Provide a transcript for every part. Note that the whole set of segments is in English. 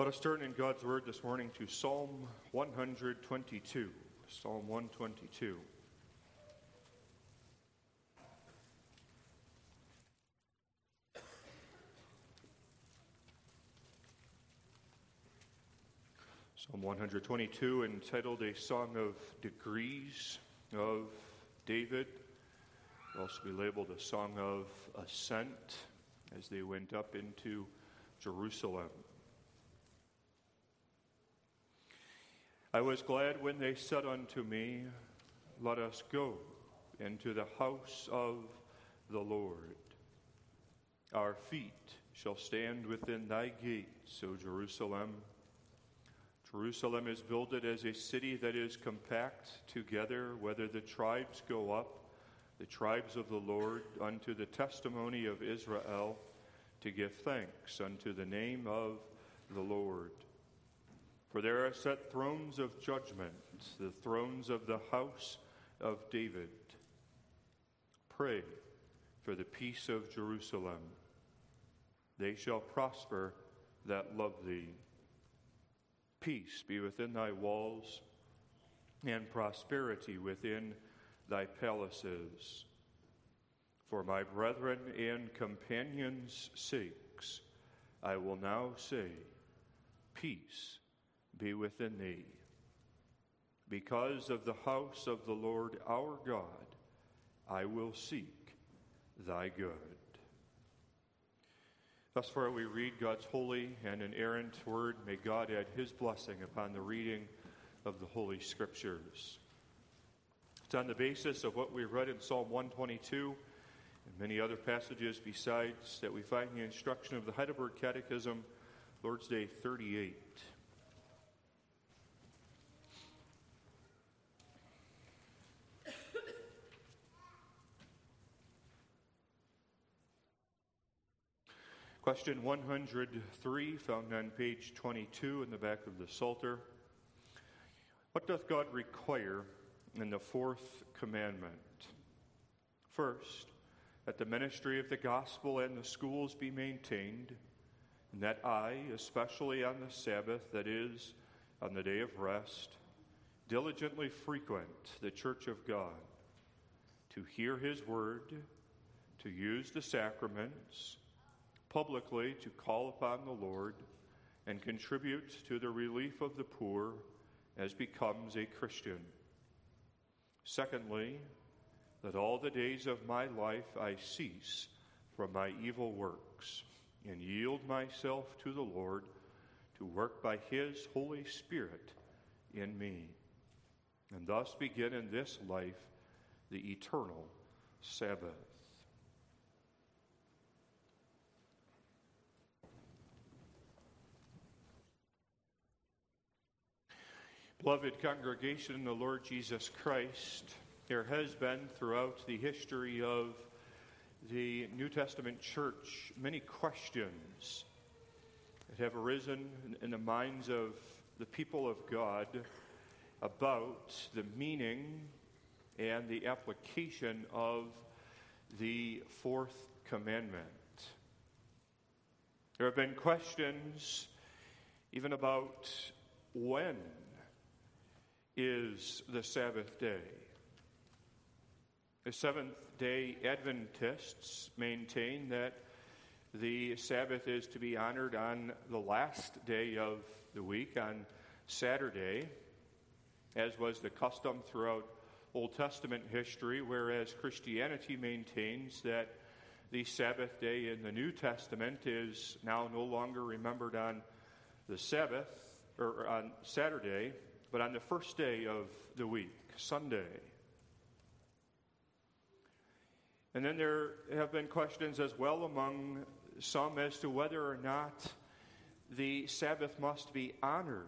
Let us turn in God's Word this morning to Psalm 122. Psalm 122. Psalm 122, entitled A Song of Degrees of David. It'll also be labeled a Song of Ascent as they went up into Jerusalem. I was glad when they said unto me, Let us go into the house of the Lord. Our feet shall stand within thy gates, O Jerusalem. Jerusalem is builded as a city that is compact together, whether the tribes go up, the tribes of the Lord, unto the testimony of Israel, to give thanks unto the name of the Lord. For there are set thrones of judgment, the thrones of the house of David. Pray for the peace of Jerusalem. They shall prosper that love thee. Peace be within thy walls, and prosperity within thy palaces. For my brethren and companions' sakes, I will now say, Peace be within thee. Because of the house of the Lord our God, I will seek thy good. Thus far, we read God's holy and inerrant word. May God add his blessing upon the reading of the Holy Scriptures. It's on the basis of what we read in Psalm 122 and many other passages besides that we find the instruction of the Heidelberg Catechism, Lord's Day 38. Question 103, found on page 22 in the back of the Psalter. What doth God require in the fourth commandment? First, that the ministry of the gospel and the schools be maintained, and that I, especially on the Sabbath, that is, on the day of rest, diligently frequent the church of God to hear his word, to use the sacraments, publicly to call upon the Lord and contribute to the relief of the poor as becomes a Christian. Secondly, that all the days of my life I cease from my evil works and yield myself to the Lord to work by His Holy Spirit in me, and thus begin in this life the eternal Sabbath. Beloved congregation in the Lord Jesus Christ, there has been throughout the history of the New Testament church many questions that have arisen in the minds of the people of God about the meaning and the application of the fourth commandment. There have been questions even about when is the Sabbath day. The Seventh day Adventists maintain that the Sabbath is to be honored on the last day of the week, on Saturday, as was the custom throughout Old Testament history, whereas Christianity maintains that the Sabbath day in the New Testament is now no longer remembered on the Sabbath or on Saturday, but on the first day of the week, Sunday. And then there have been questions as well among some as to whether or not the Sabbath must be honored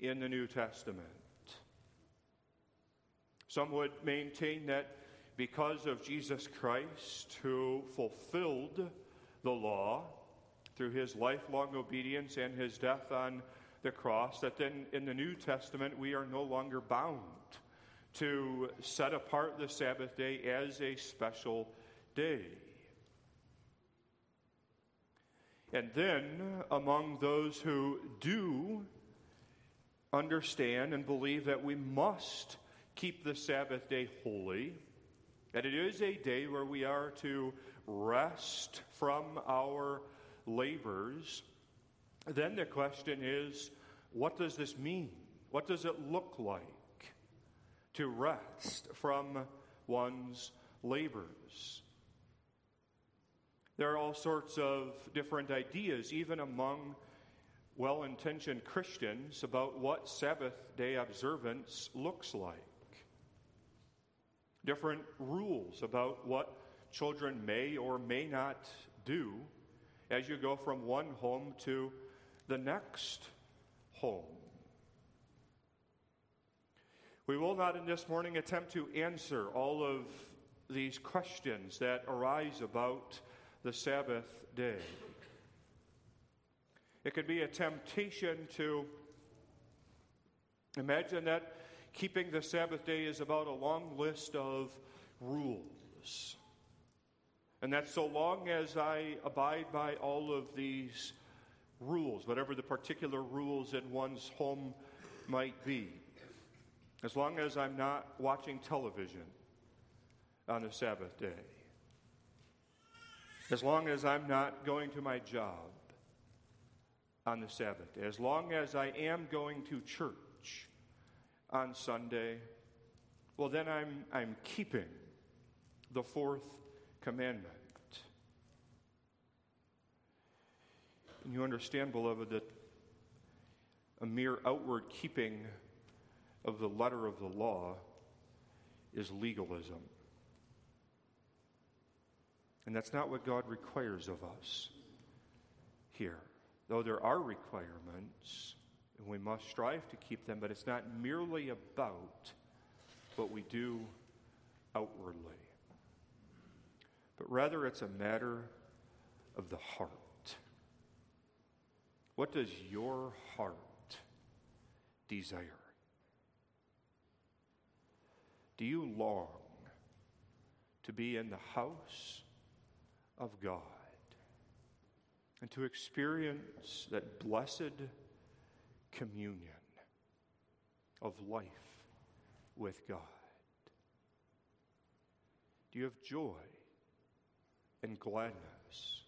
in the New Testament. Some would maintain that because of Jesus Christ, who fulfilled the law through his lifelong obedience and his death on the cross, that then in the New Testament we are no longer bound to set apart the Sabbath day as a special day. And then, among those who do understand and believe that we must keep the Sabbath day holy, that it is a day where we are to rest from our labors, then the question is what does this mean? What does it look like to rest from one's labors? There are all sorts of different ideas, even among well intentioned Christians, about what Sabbath day observance looks like. Different rules about what children may or may not do as you go from one home to the next home. We will not in this morning attempt to answer all of these questions that arise about the Sabbath day. It could be a temptation to imagine that keeping the Sabbath day is about a long list of rules. And that so long as I abide by all of these rules, whatever the particular rules in one's home might be, as long as I'm not watching television on a Sabbath day, as long as I'm not going to my job on the Sabbath day, as long as I am going to church on Sunday, well, then I'm, I'm keeping the fourth commandment. And you understand, beloved, that a mere outward keeping of the letter of the law is legalism. And that's not what God requires of us here. Though there are requirements, and we must strive to keep them, but it's not merely about what we do outwardly but rather it's a matter of the heart. What does your heart desire? Do you long to be in the house of God and to experience that blessed communion of life with God? Do you have joy and gladness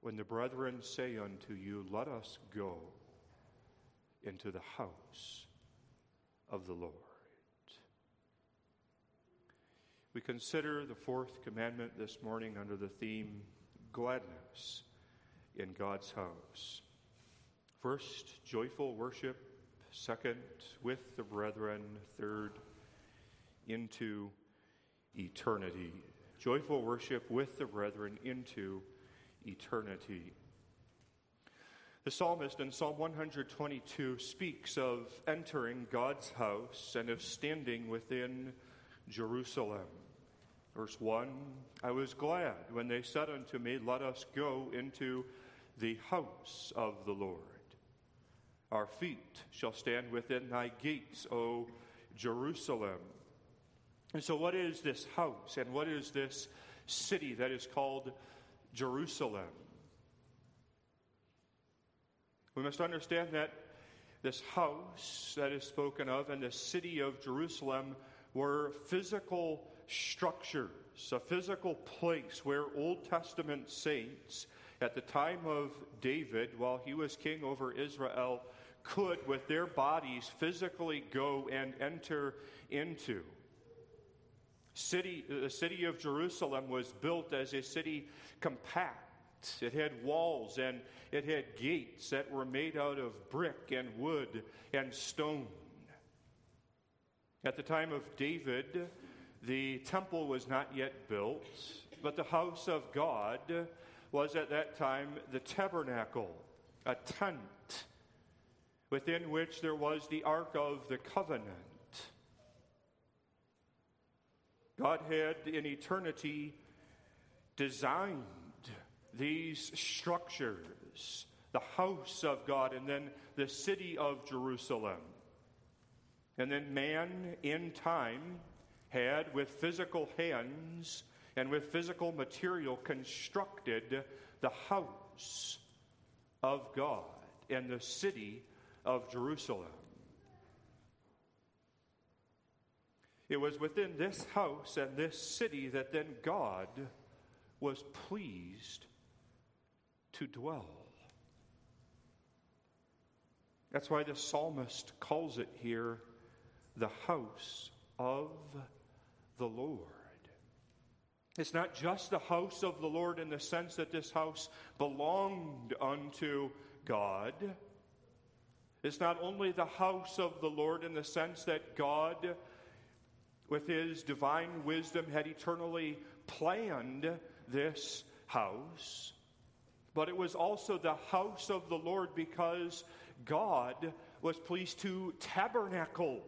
when the brethren say unto you, Let us go into the house of the Lord. We consider the fourth commandment this morning under the theme gladness in God's house. First, joyful worship. Second, with the brethren. Third, into eternity joyful worship with the brethren into eternity. The psalmist in Psalm 122 speaks of entering God's house and of standing within Jerusalem. Verse 1 I was glad when they said unto me, Let us go into the house of the Lord. Our feet shall stand within thy gates, O Jerusalem. And so, what is this house and what is this city that is called Jerusalem? We must understand that this house that is spoken of and the city of Jerusalem were physical structures, a physical place where Old Testament saints at the time of David, while he was king over Israel, could, with their bodies, physically go and enter into city, uh, the city of Jerusalem was built as a city compact. It had walls and it had gates that were made out of brick and wood and stone. At the time of David, the temple was not yet built, but the house of God was at that time the tabernacle, a tent within which there was the Ark of the Covenant. God had in eternity designed these structures the house of God and then the city of Jerusalem. And then man in time had, with physical hands and with physical material, constructed the house of God and the city of Jerusalem. It was within this house and this city that then God was pleased to dwell. That's why the psalmist calls it here the house of the Lord. It's not just the house of the Lord in the sense that this house belonged unto God. It's not only the house of the Lord in the sense that God, with his divine wisdom, had eternally planned this house, but it was also the house of the Lord because God was pleased to tabernacle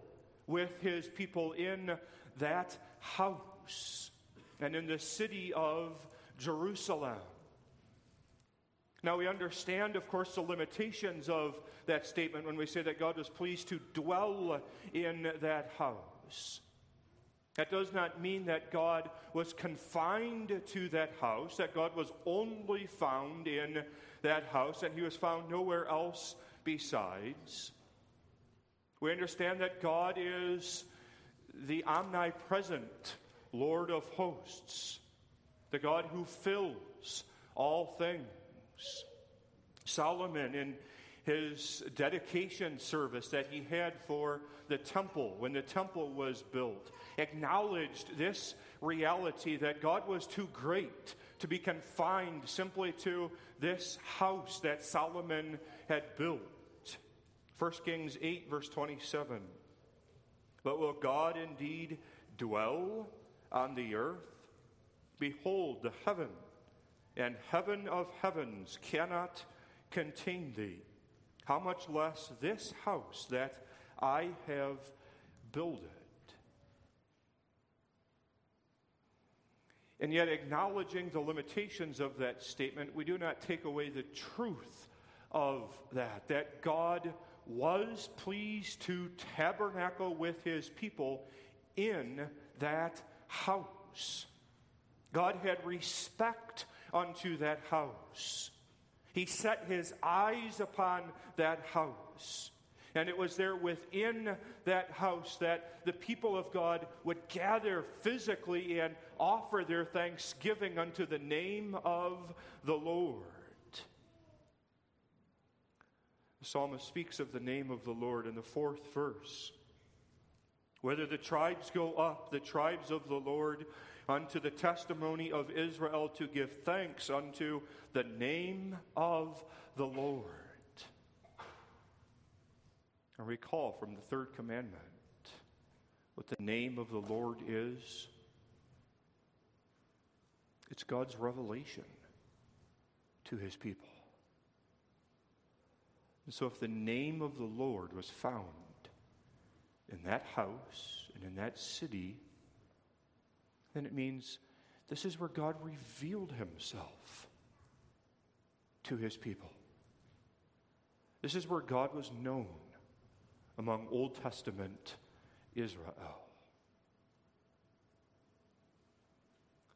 with his people in that house and in the city of Jerusalem. Now, we understand, of course, the limitations of that statement when we say that God was pleased to dwell in that house. That does not mean that God was confined to that house, that God was only found in that house, and he was found nowhere else besides. We understand that God is the omnipresent Lord of hosts, the God who fills all things. Solomon, in his dedication service that he had for the temple when the temple was built, acknowledged this reality that God was too great to be confined simply to this house that Solomon had built. 1 Kings 8, verse 27. But will God indeed dwell on the earth? Behold, the heaven and heaven of heavens cannot contain thee. How much less this house that I have builded? And yet, acknowledging the limitations of that statement, we do not take away the truth of that, that God was pleased to tabernacle with his people in that house. God had respect unto that house. He set his eyes upon that house. And it was there within that house that the people of God would gather physically and offer their thanksgiving unto the name of the Lord. The psalmist speaks of the name of the Lord in the fourth verse. Whether the tribes go up, the tribes of the Lord, unto the testimony of Israel to give thanks unto the name of the Lord. And recall from the third commandment what the name of the Lord is. It's God's revelation to his people. And so, if the name of the Lord was found in that house and in that city, then it means this is where God revealed himself to his people. This is where God was known among Old Testament Israel.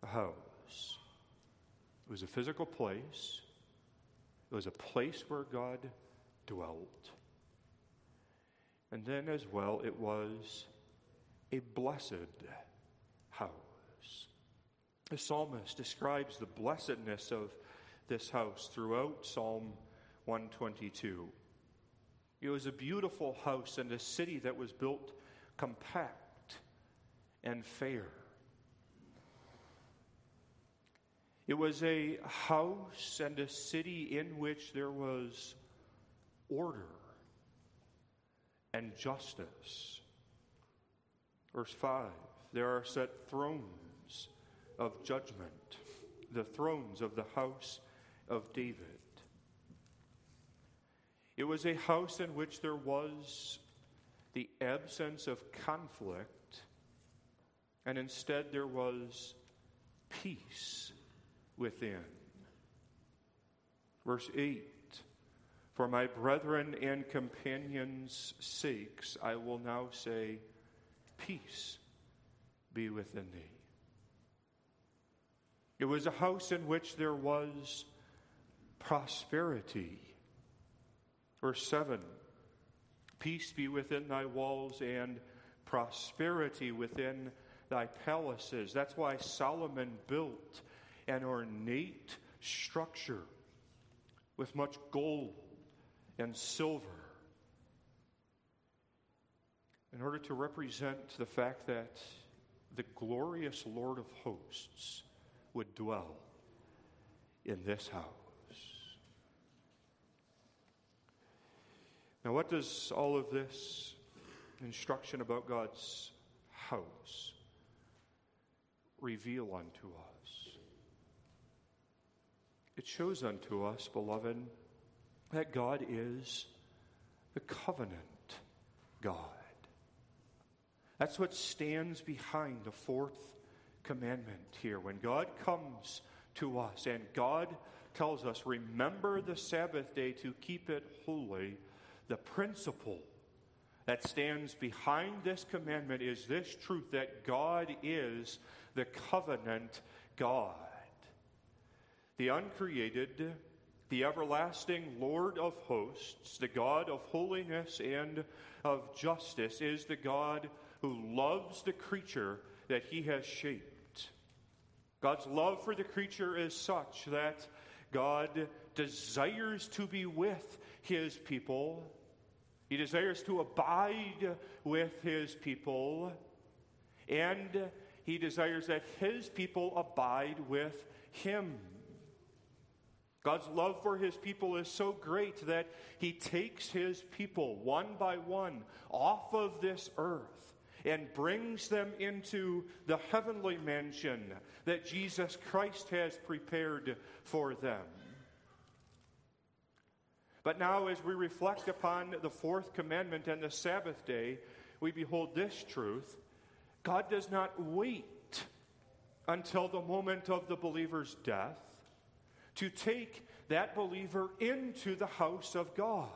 A house. It was a physical place, it was a place where God dwelt. And then, as well, it was a blessed. The psalmist describes the blessedness of this house throughout Psalm 122. It was a beautiful house and a city that was built compact and fair. It was a house and a city in which there was order and justice. Verse 5 There are set thrones of judgment, the thrones of the house of David. It was a house in which there was the absence of conflict, and instead there was peace within. Verse 8 For my brethren and companions' sakes, I will now say, Peace be within thee. It was a house in which there was prosperity. Verse 7 Peace be within thy walls and prosperity within thy palaces. That's why Solomon built an ornate structure with much gold and silver in order to represent the fact that the glorious Lord of hosts would dwell in this house. Now, what does all of this instruction about God's house reveal unto us? It shows unto us, beloved, that God is the covenant God. That's what stands behind the fourth commandment here. When God comes to us and God tells us, remember the Sabbath day to keep it holy, the principle that stands behind this commandment is this truth that God is the covenant God. The uncreated, the everlasting Lord of hosts, the God of holiness and of justice, is the God who loves the creature that he has shaped. God's love for the creature is such that God desires to be with his people. He desires to abide with his people. And he desires that his people abide with him. God's love for his people is so great that he takes his people one by one off of this earth and brings them into the heavenly mansion that Jesus Christ has prepared for them. But now, as we reflect upon the fourth commandment and the Sabbath day, we behold this truth God does not wait until the moment of the believer's death to take that believer into the house of God.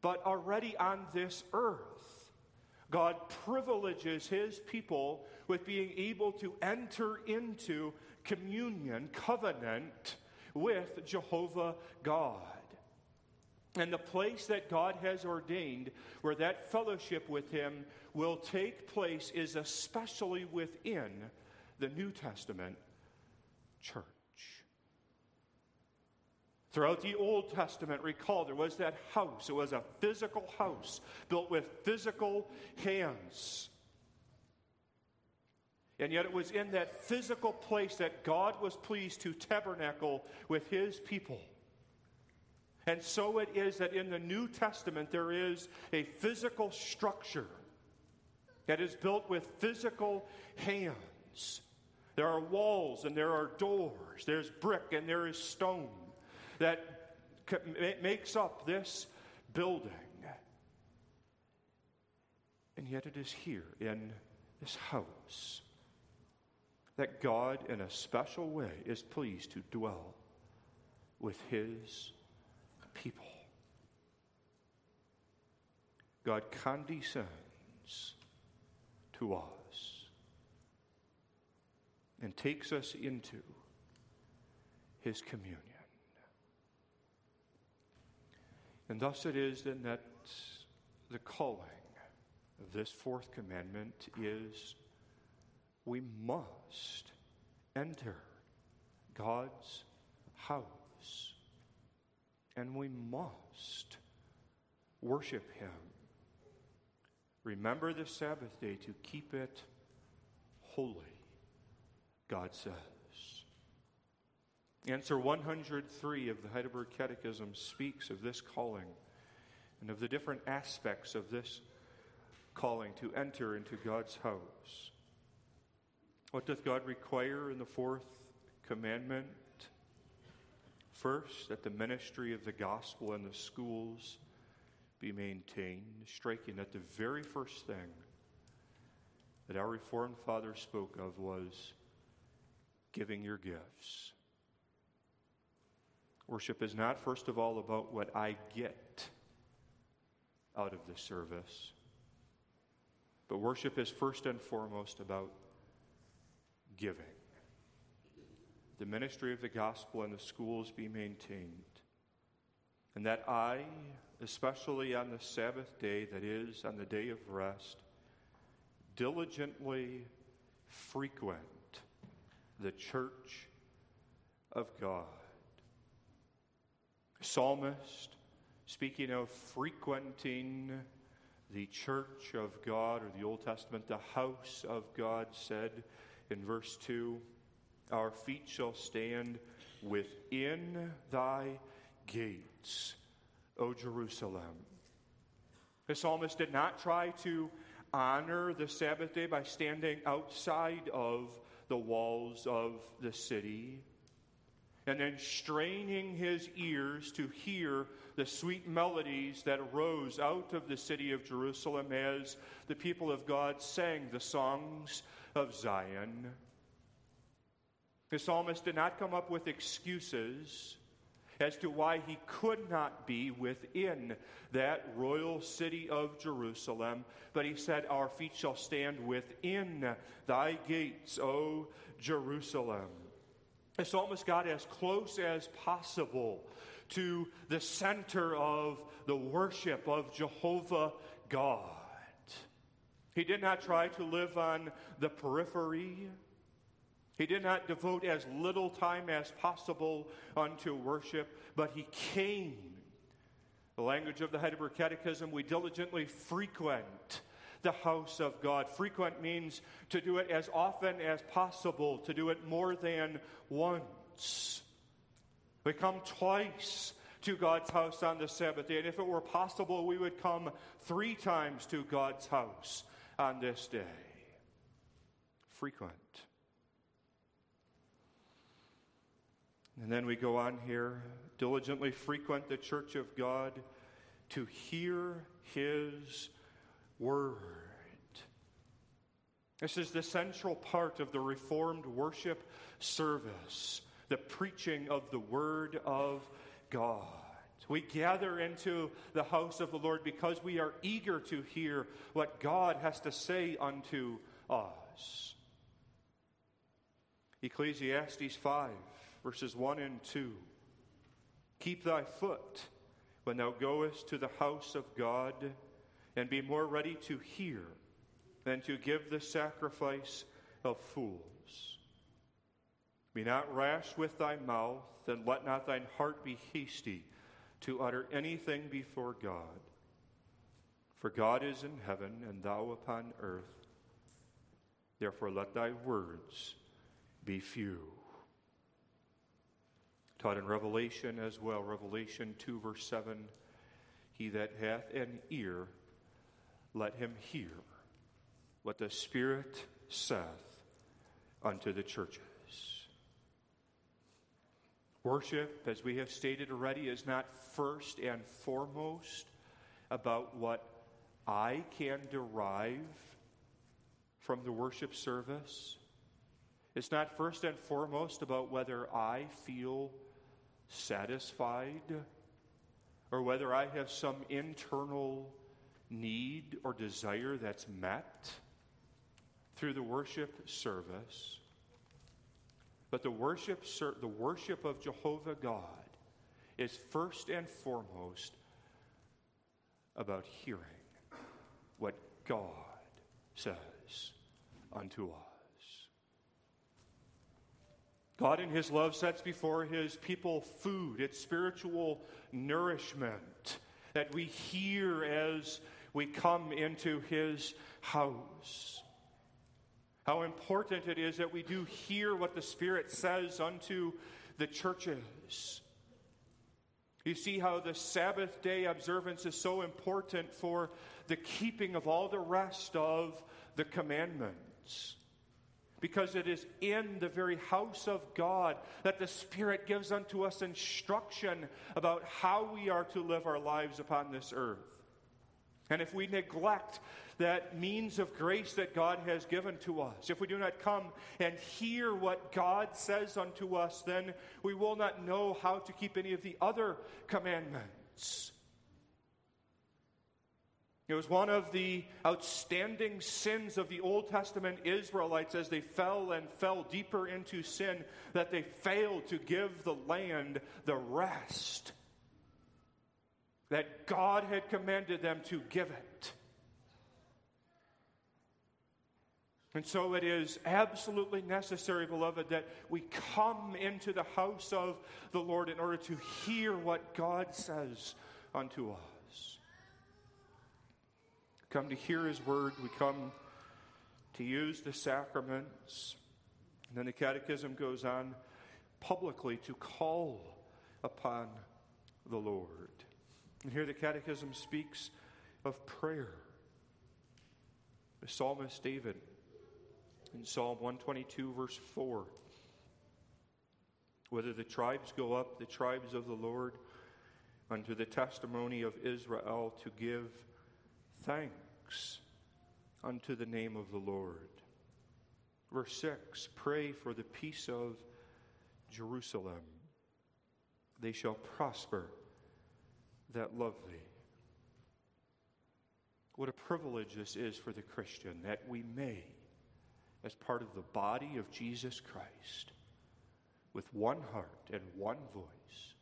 But already on this earth, God privileges his people with being able to enter into communion, covenant with Jehovah God. And the place that God has ordained where that fellowship with Him will take place is especially within the New Testament church. Throughout the Old Testament, recall there was that house. It was a physical house built with physical hands. And yet, it was in that physical place that God was pleased to tabernacle with his people. And so it is that in the New Testament, there is a physical structure that is built with physical hands. There are walls and there are doors, there's brick and there is stone that makes up this building. And yet it is here in this house that God, in a special way, is pleased to dwell with his people. God condescends to us and takes us into his communion. And thus it is then that the calling of this fourth commandment is we must enter God's house and we must worship Him. Remember the Sabbath day to keep it holy, God says. Answer 103 of the Heidelberg Catechism speaks of this calling and of the different aspects of this calling to enter into God's house. What doth God require in the fourth commandment? First, that the ministry of the gospel in the schools be maintained, striking that the very first thing that our Reformed Father spoke of was giving your gifts. Worship is not, first of all, about what I get out of the service, but worship is first and foremost about giving. the ministry of the gospel and the schools be maintained. And that I, especially on the Sabbath day, that is, on the day of rest, diligently frequent the church of God. Psalmist, speaking of frequenting the church of God, or the Old Testament, the house of God, said in verse 2 Our feet shall stand within thy gates, O Jerusalem. The psalmist did not try to honor the Sabbath day by standing outside of the walls of the city and then straining his ears to hear the sweet melodies that arose out of the city of Jerusalem as the people of God sang the songs of Zion. The psalmist did not come up with excuses as to why he could not be within that royal city of Jerusalem, but he said, Our feet shall stand within thy gates, O Jerusalem. The psalmist got as close as possible to the center of the worship of Jehovah God. He did not try to live on the periphery. He did not devote as little time as possible unto worship, but he came. The language of the Heidelberg Catechism, we diligently frequent the house of God. Frequent means to do it as often as possible, to do it more than once. We come twice to God's house on the Sabbath day, and if it were possible, we would come three times to God's house on this day. Frequent. And then we go on here diligently frequent the church of God to hear his word. This is the central part of the Reformed worship service, the preaching of the Word of God. We gather into the house of the Lord because we are eager to hear what God has to say unto us. Ecclesiastes 5, verses 1 and 2. Keep thy foot when thou goest to the house of God and be more ready to hear than to give the sacrifice of fools. Be not rash with thy mouth, and let not thine heart be hasty to utter anything before God. For God is in heaven, and thou upon earth. Therefore, let thy words be few. Taught in Revelation as well, Revelation 2, verse 7 He that hath an ear, let him hear what the Spirit saith unto the churches. Worship, as we have stated already, is not first and foremost about what I can derive from the worship service. It's not first and foremost about whether I feel satisfied or whether I have some internal need or desire that's met through the worship service. But the worship, the worship of Jehovah God is first and foremost about hearing what God says unto us. God, in His love, sets before His people food, it's spiritual nourishment that we hear as we come into his house. How important it is that we do hear what the Spirit says unto the churches. You see how the Sabbath day observance is so important for the keeping of all the rest of the commandments. Because it is in the very house of God that the Spirit gives unto us instruction about how we are to live our lives upon this earth. And if we neglect that means of grace that God has given to us, if we do not come and hear what God says unto us, then we will not know how to keep any of the other commandments. It was one of the outstanding sins of the Old Testament Israelites as they fell and fell deeper into sin that they failed to give the land the rest that God had commanded them to give it. And so it is absolutely necessary, beloved, that we come into the house of the Lord in order to hear what God says unto us. Come to hear His word, we come to use the sacraments. And then the Catechism goes on publicly to call upon the Lord. And here the Catechism speaks of prayer. The psalmist David in Psalm 122, verse 4. Whether the tribes go up, the tribes of the Lord, unto the testimony of Israel to give thanks unto the name of the Lord. Verse 6 Pray for the peace of Jerusalem. They shall prosper that love thee. What a privilege this is for the Christian that we may as part of the body of Jesus Christ, with one heart and one voice,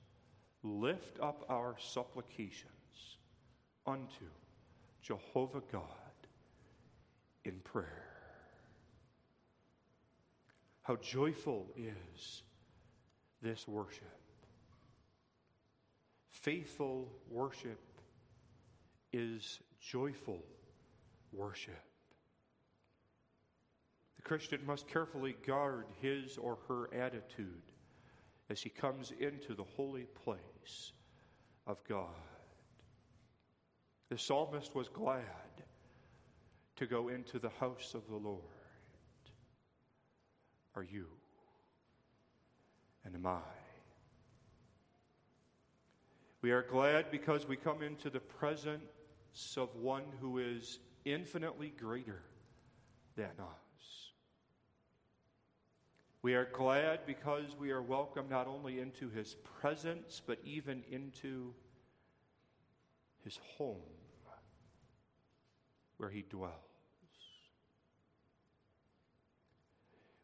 lift up our supplications unto Jehovah God in prayer. How joyful is this worship! Faithful worship is joyful worship. The Christian must carefully guard his or her attitude as he comes into the holy place of God. The psalmist was glad to go into the house of the Lord. Are you? And am I? We are glad because we come into the presence of one who is infinitely greater than us. We are glad because we are welcome not only into his presence, but even into his home where he dwells.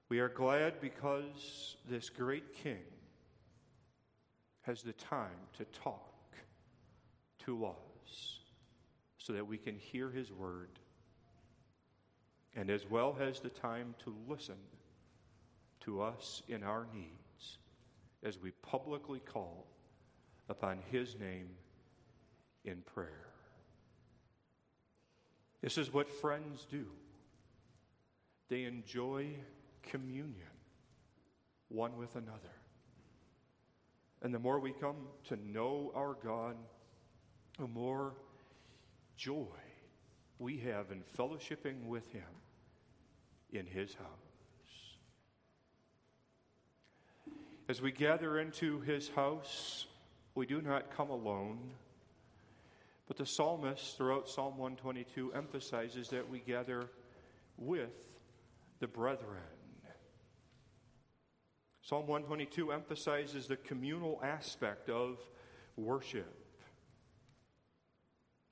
We are glad because this great king has the time to talk to us so that we can hear his word and as well has the time to listen to us in our needs as we publicly call upon His name in prayer. This is what friends do. They enjoy communion one with another. And the more we come to know our God, the more joy we have in fellowshipping with Him in His house. As we gather into his house, we do not come alone. But the psalmist throughout Psalm 122 emphasizes that we gather with the brethren. Psalm 122 emphasizes the communal aspect of worship.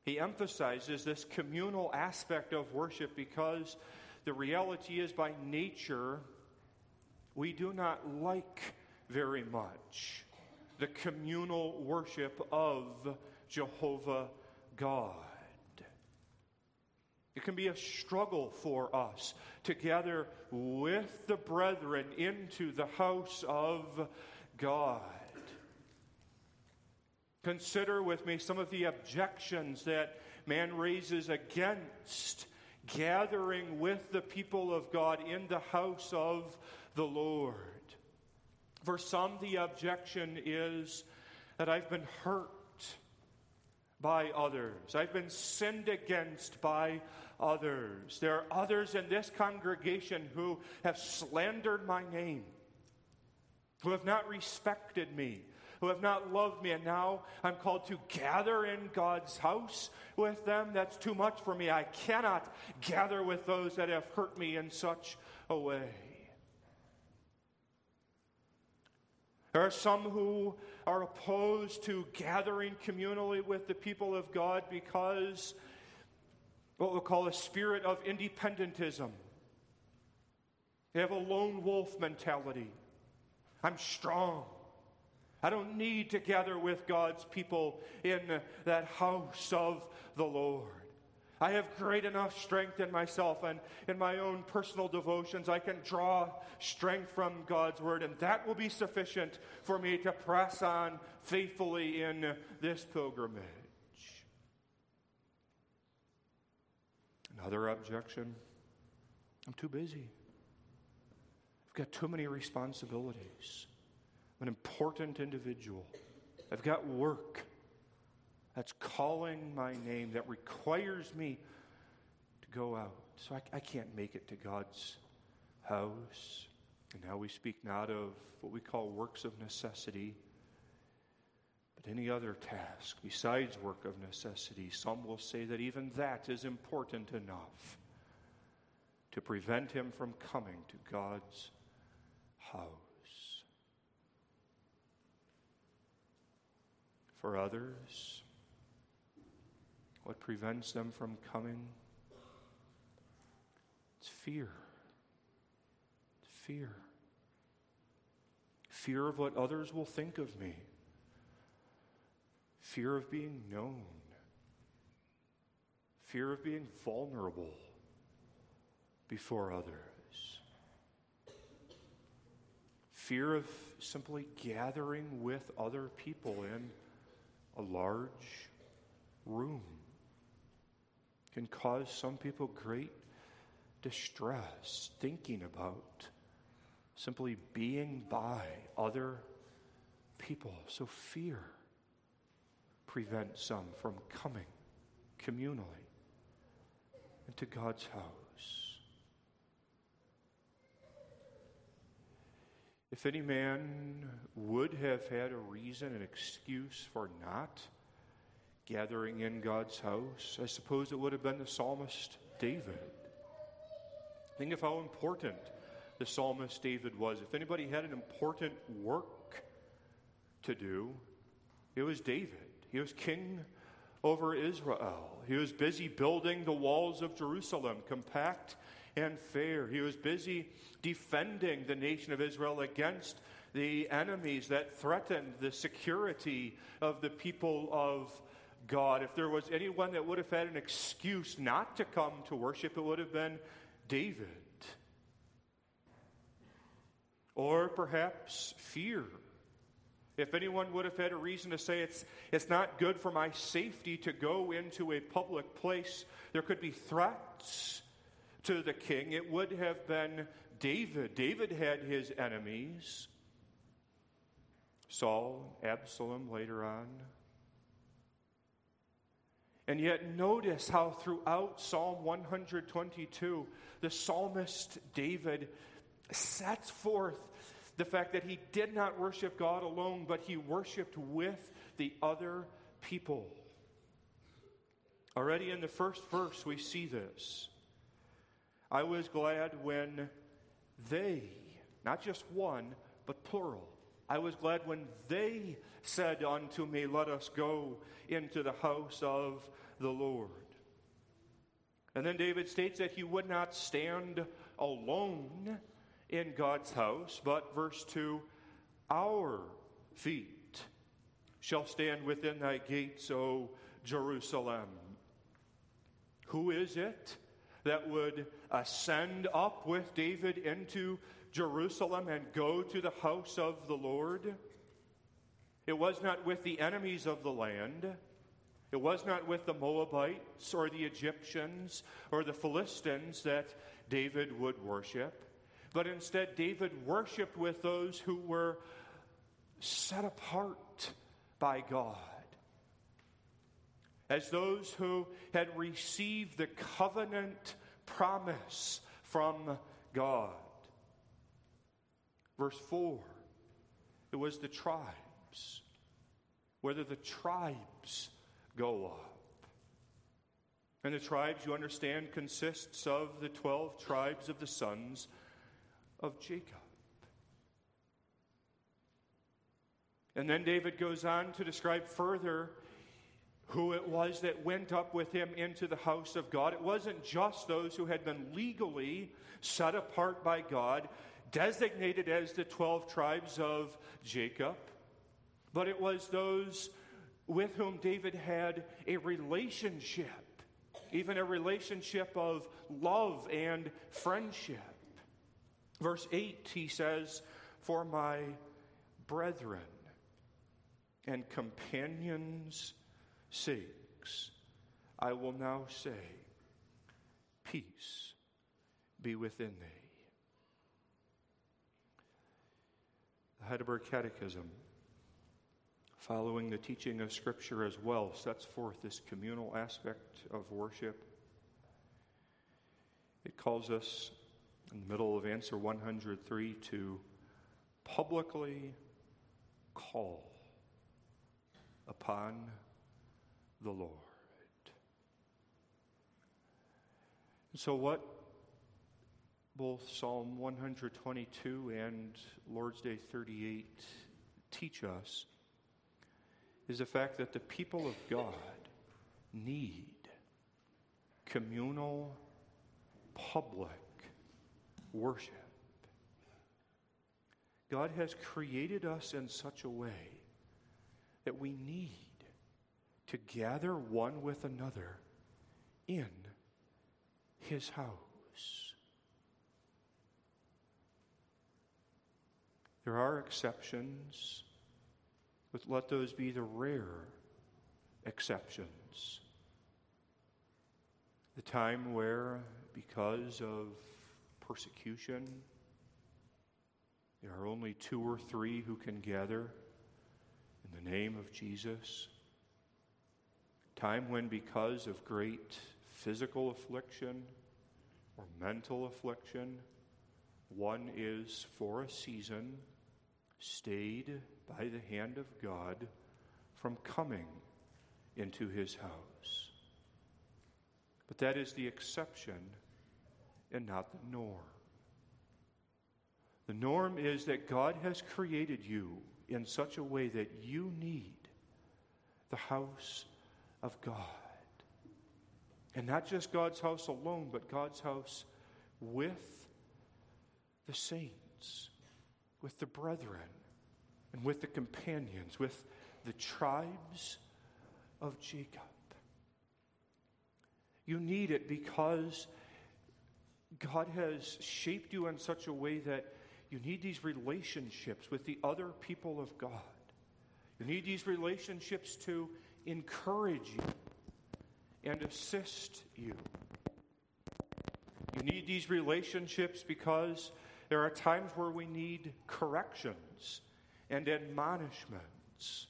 He emphasizes this communal aspect of worship because the reality is, by nature, we do not like very much the communal worship of Jehovah God. It can be a struggle for us to gather with the brethren into the house of God. Consider with me some of the objections that man raises against gathering with the people of God in the house of the Lord. For some, the objection is that I've been hurt by others, I've been sinned against by others. There are others in this congregation who have slandered my name, who have not respected me. Who have not loved me, and now I'm called to gather in God's house with them. That's too much for me. I cannot gather with those that have hurt me in such a way. There are some who are opposed to gathering communally with the people of God because what we'll call a spirit of independentism. They have a lone wolf mentality. I'm strong. I don't need to gather with God's people in that house of the Lord. I have great enough strength in myself and in my own personal devotions. I can draw strength from God's word, and that will be sufficient for me to press on faithfully in this pilgrimage. Another objection I'm too busy. I've got too many responsibilities. I'm an important individual. I've got work that's calling my name, that requires me to go out. So I, I can't make it to God's house. And now we speak not of what we call works of necessity, but any other task besides work of necessity. Some will say that even that is important enough to prevent him from coming to God's house. For others, what prevents them from coming? It's fear. It's fear. Fear of what others will think of me. Fear of being known. Fear of being vulnerable before others. Fear of simply gathering with other people in a large room can cause some people great distress thinking about simply being by other people. So fear prevents some from coming communally into God's house. If any man would have had a reason, an excuse for not gathering in God's house, I suppose it would have been the psalmist David. Think of how important the psalmist David was. If anybody had an important work to do, it was David. He was king over Israel. He was busy building the walls of Jerusalem, compact and fair. He was busy defending the nation of Israel against the enemies that threatened the security of the people of God. If there was anyone that would have had an excuse not to come to worship, it would have been David. Or perhaps fear. If anyone would have had a reason to say it's, it's not good for my safety to go into a public place, there could be threats to the king, it would have been David. David had his enemies Saul, Absalom later on. And yet, notice how throughout Psalm 122, the psalmist David sets forth the fact that he did not worship God alone, but he worshiped with the other people. Already in the first verse, we see this. I was glad when they, not just one, but plural, I was glad when they said unto me, Let us go into the house of the Lord. And then David states that he would not stand alone in God's house, but verse 2 Our feet shall stand within thy gates, O Jerusalem. Who is it that would ascend up with David into Jerusalem and go to the house of the Lord? It was not with the enemies of the land. It was not with the Moabites or the Egyptians or the Philistines that David would worship, but instead, David worshiped with those who were set apart by God. As those who had received the covenant promise from God. Verse 4 it was the tribes. Whether the tribes go up. And the tribes, you understand, consists of the 12 tribes of the sons of Jacob. And then David goes on to describe further who it was that went up with him into the house of God. It wasn't just those who had been legally set apart by God, designated as the 12 tribes of Jacob, but it was those with whom David had a relationship, even a relationship of love and friendship. Verse 8, he says, For my brethren and companions' sakes, I will now say, Peace be within thee. The Heidelberg Catechism, following the teaching of Scripture as well, sets forth this communal aspect of worship. It calls us, in the middle of answer 103, to publicly call upon the Lord. So, what both Psalm 122 and Lord's Day 38 teach us is the fact that the people of God need communal, public worship. God has created us in such a way that we need to gather one with another in His house. There are exceptions, but let those be the rare exceptions. The time where, because of persecution, there are only two or three who can gather in the name of Jesus. Time when, because of great physical affliction or mental affliction, one is for a season stayed by the hand of God from coming into his house. But that is the exception and not the norm. The norm is that God has created you in such a way that you need the house of God. And not just God's house alone, but God's house with the saints with the brethren and with the companions, with the tribes of Jacob. You need it because God has shaped you in such a way that you need these relationships with the other people of God. You need these relationships to encourage you and assist you. You need these relationships because there are times where we need corrections and admonishments.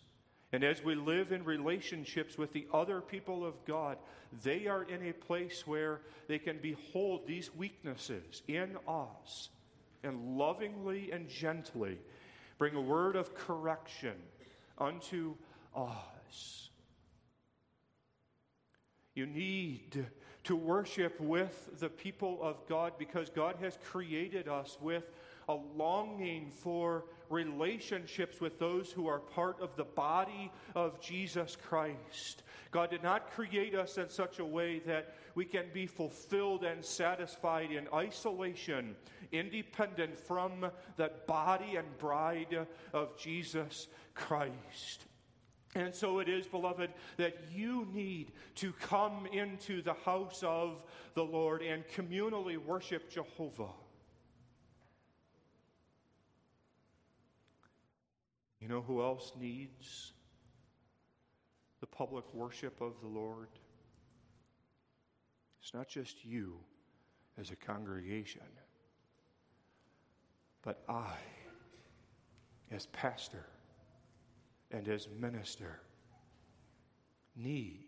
And as we live in relationships with the other people of God, they are in a place where they can behold these weaknesses in us and lovingly and gently bring a word of correction unto us. You need to worship with the people of God because God has created us with a longing for relationships with those who are part of the body of Jesus Christ. God did not create us in such a way that we can be fulfilled and satisfied in isolation, independent from the body and bride of Jesus Christ. And so it is, beloved, that you need to come into the house of the Lord and communally worship Jehovah. You know who else needs the public worship of the Lord? It's not just you as a congregation, but I as pastor and as minister need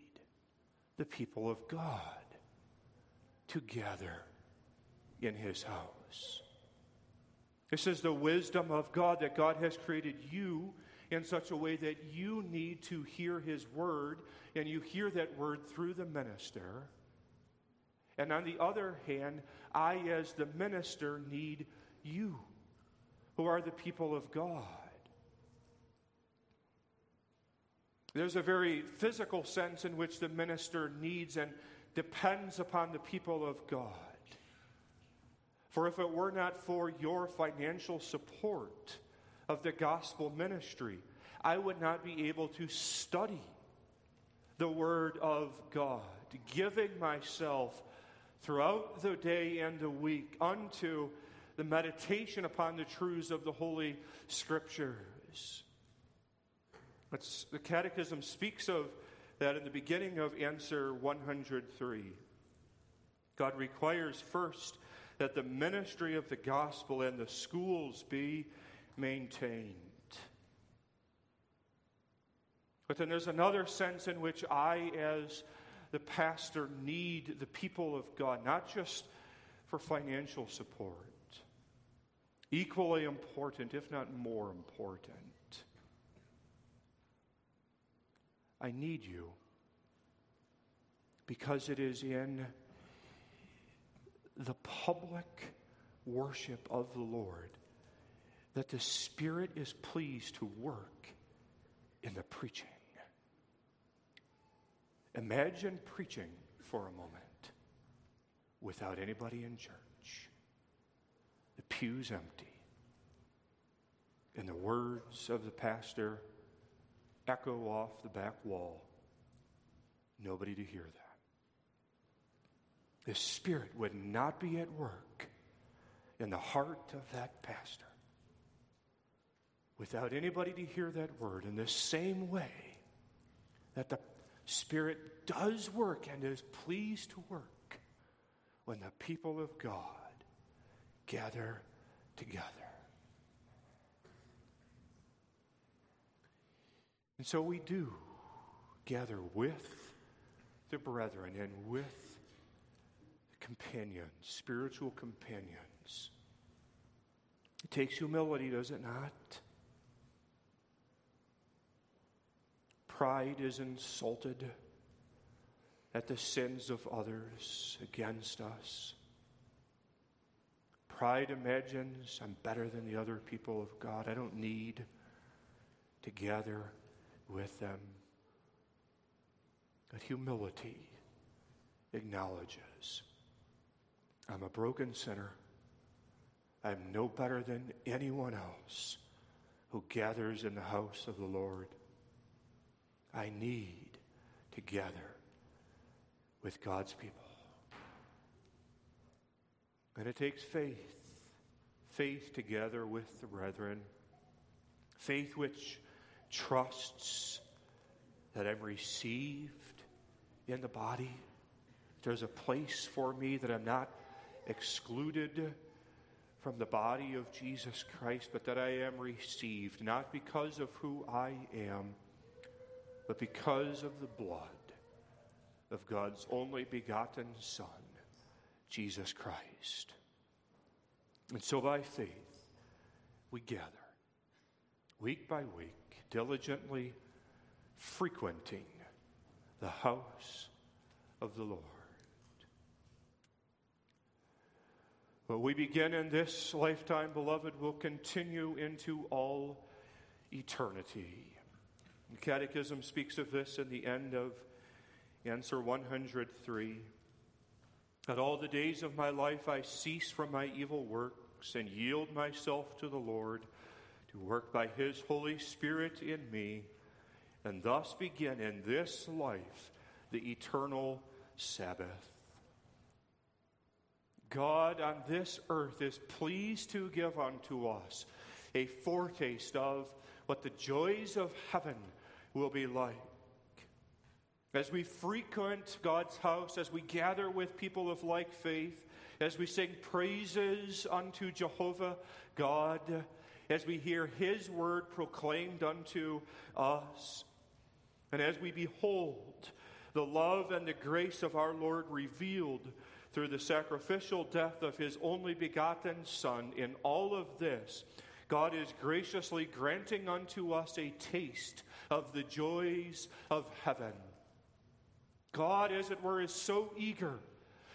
the people of God to gather in his house. This is the wisdom of God that God has created you in such a way that you need to hear his word, and you hear that word through the minister. And on the other hand, I, as the minister, need you, who are the people of God. There's a very physical sense in which the minister needs and depends upon the people of God. For if it were not for your financial support of the gospel ministry, I would not be able to study the Word of God, giving myself throughout the day and the week unto the meditation upon the truths of the Holy Scriptures. The Catechism speaks of that in the beginning of answer 103. God requires first that the ministry of the gospel and the schools be maintained. But then there's another sense in which I, as the pastor, need the people of God, not just for financial support, equally important, if not more important. I need you because it is in the public worship of the Lord that the Spirit is pleased to work in the preaching. Imagine preaching for a moment without anybody in church, the pews empty, and the words of the pastor echo off the back wall. Nobody to hear that. The Spirit would not be at work in the heart of that pastor without anybody to hear that word in the same way that the Spirit does work and is pleased to work when the people of God gather together. And so we do gather with the brethren and with companions, spiritual companions. It takes humility, does it not? Pride is insulted at the sins of others against us. Pride imagines I'm better than the other people of God. I don't need to gather with them. But humility acknowledges I'm a broken sinner. I'm no better than anyone else who gathers in the house of the Lord. I need to gather with God's people. And it takes faith, faith together with the brethren, faith which trusts that I'm received in the body. There's a place for me that I'm not excluded from the body of Jesus Christ, but that I am received, not because of who I am but because of the blood of God's only begotten Son, Jesus Christ. And so by faith, we gather week by week, diligently frequenting the house of the Lord. What we begin in this lifetime, beloved, will continue into all eternity. The Catechism speaks of this in the end of answer 103. At all the days of my life I cease from my evil works and yield myself to the Lord to work by his Holy Spirit in me, and thus begin in this life the eternal Sabbath. God on this earth is pleased to give unto us a foretaste of what the joys of heaven will be like. As we frequent God's house, as we gather with people of like faith, as we sing praises unto Jehovah God, as we hear His word proclaimed unto us, and as we behold the love and the grace of our Lord revealed through the sacrificial death of His only begotten Son, in all of this, God is graciously granting unto us a taste of the joys of heaven. God, as it were, is so eager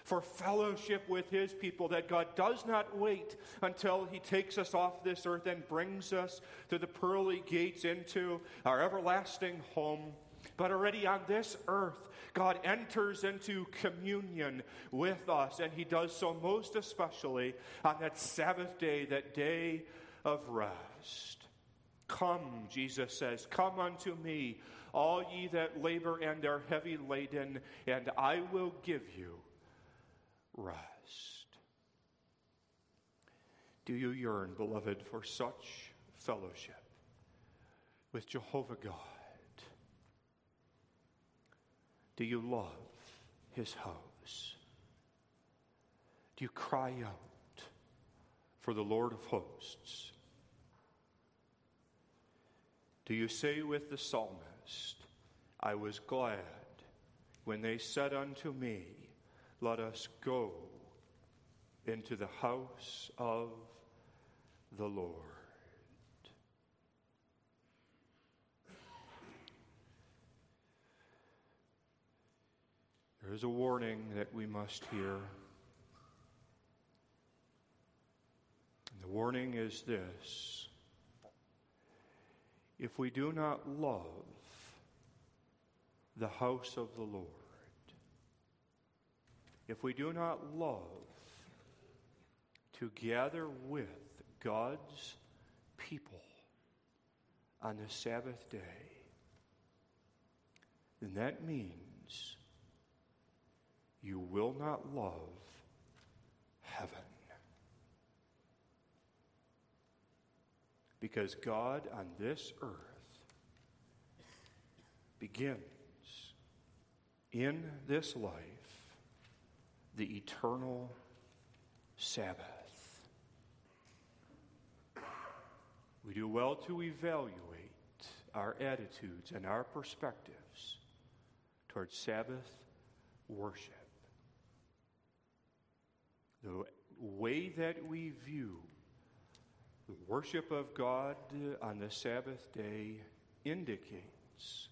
for fellowship with his people that God does not wait until he takes us off this earth and brings us to the pearly gates into our everlasting home. But already on this earth, God enters into communion with us, and He does so most especially on that Sabbath day, that day of rest. Come, Jesus says, come unto me, all ye that labor and are heavy laden, and I will give you rest. Do you yearn, beloved, for such fellowship with Jehovah God? Do you love his house? Do you cry out for the Lord of hosts? Do you say with the psalmist, I was glad when they said unto me, Let us go into the house of the Lord? There is a warning that we must hear. And the warning is this if we do not love the house of the Lord, if we do not love to gather with God's people on the Sabbath day, then that means you will not love heaven. Because God on this earth begins in this life the eternal Sabbath. We do well to evaluate our attitudes and our perspectives towards Sabbath worship the way that we view the worship of God on the Sabbath day indicates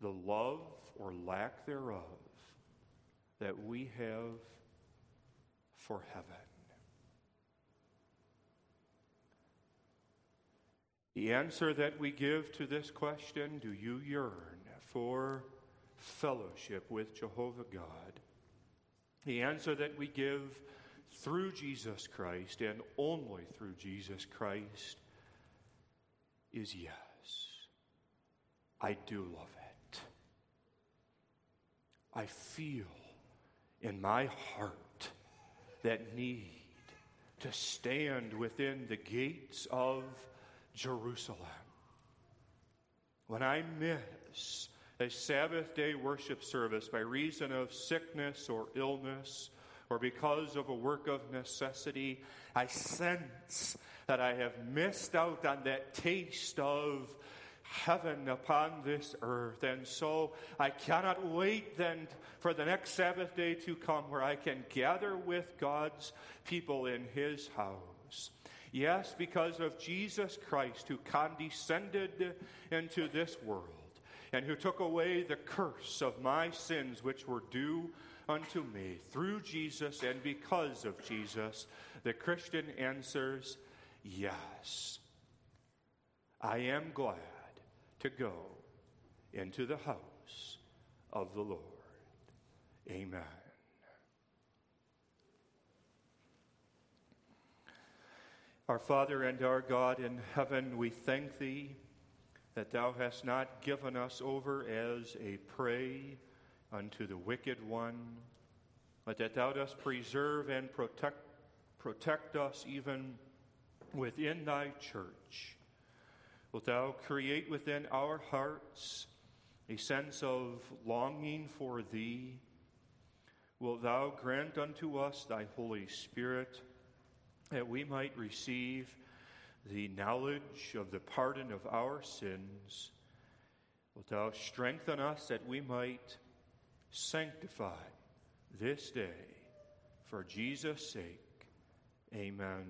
the love or lack thereof that we have for heaven. The answer that we give to this question do you yearn for fellowship with Jehovah God? The answer that we give through Jesus Christ and only through Jesus Christ is yes. I do love it. I feel in my heart that need to stand within the gates of Jerusalem. When I miss a Sabbath day worship service by reason of sickness or illness, or because of a work of necessity, I sense that I have missed out on that taste of heaven upon this earth. And so I cannot wait then for the next Sabbath day to come where I can gather with God's people in His house. Yes, because of Jesus Christ who condescended into this world and who took away the curse of my sins which were due unto me through Jesus and because of Jesus, the Christian answers yes. I am glad to go into the house of the Lord. Amen. Our Father and our God in heaven, we thank Thee that Thou hast not given us over as a prey unto the wicked one, but that thou dost preserve and protect, protect us even within thy church. Wilt thou create within our hearts a sense of longing for thee? Wilt thou grant unto us thy Holy Spirit that we might receive the knowledge of the pardon of our sins? Wilt thou strengthen us that we might Sanctify this day for Jesus' sake. Amen.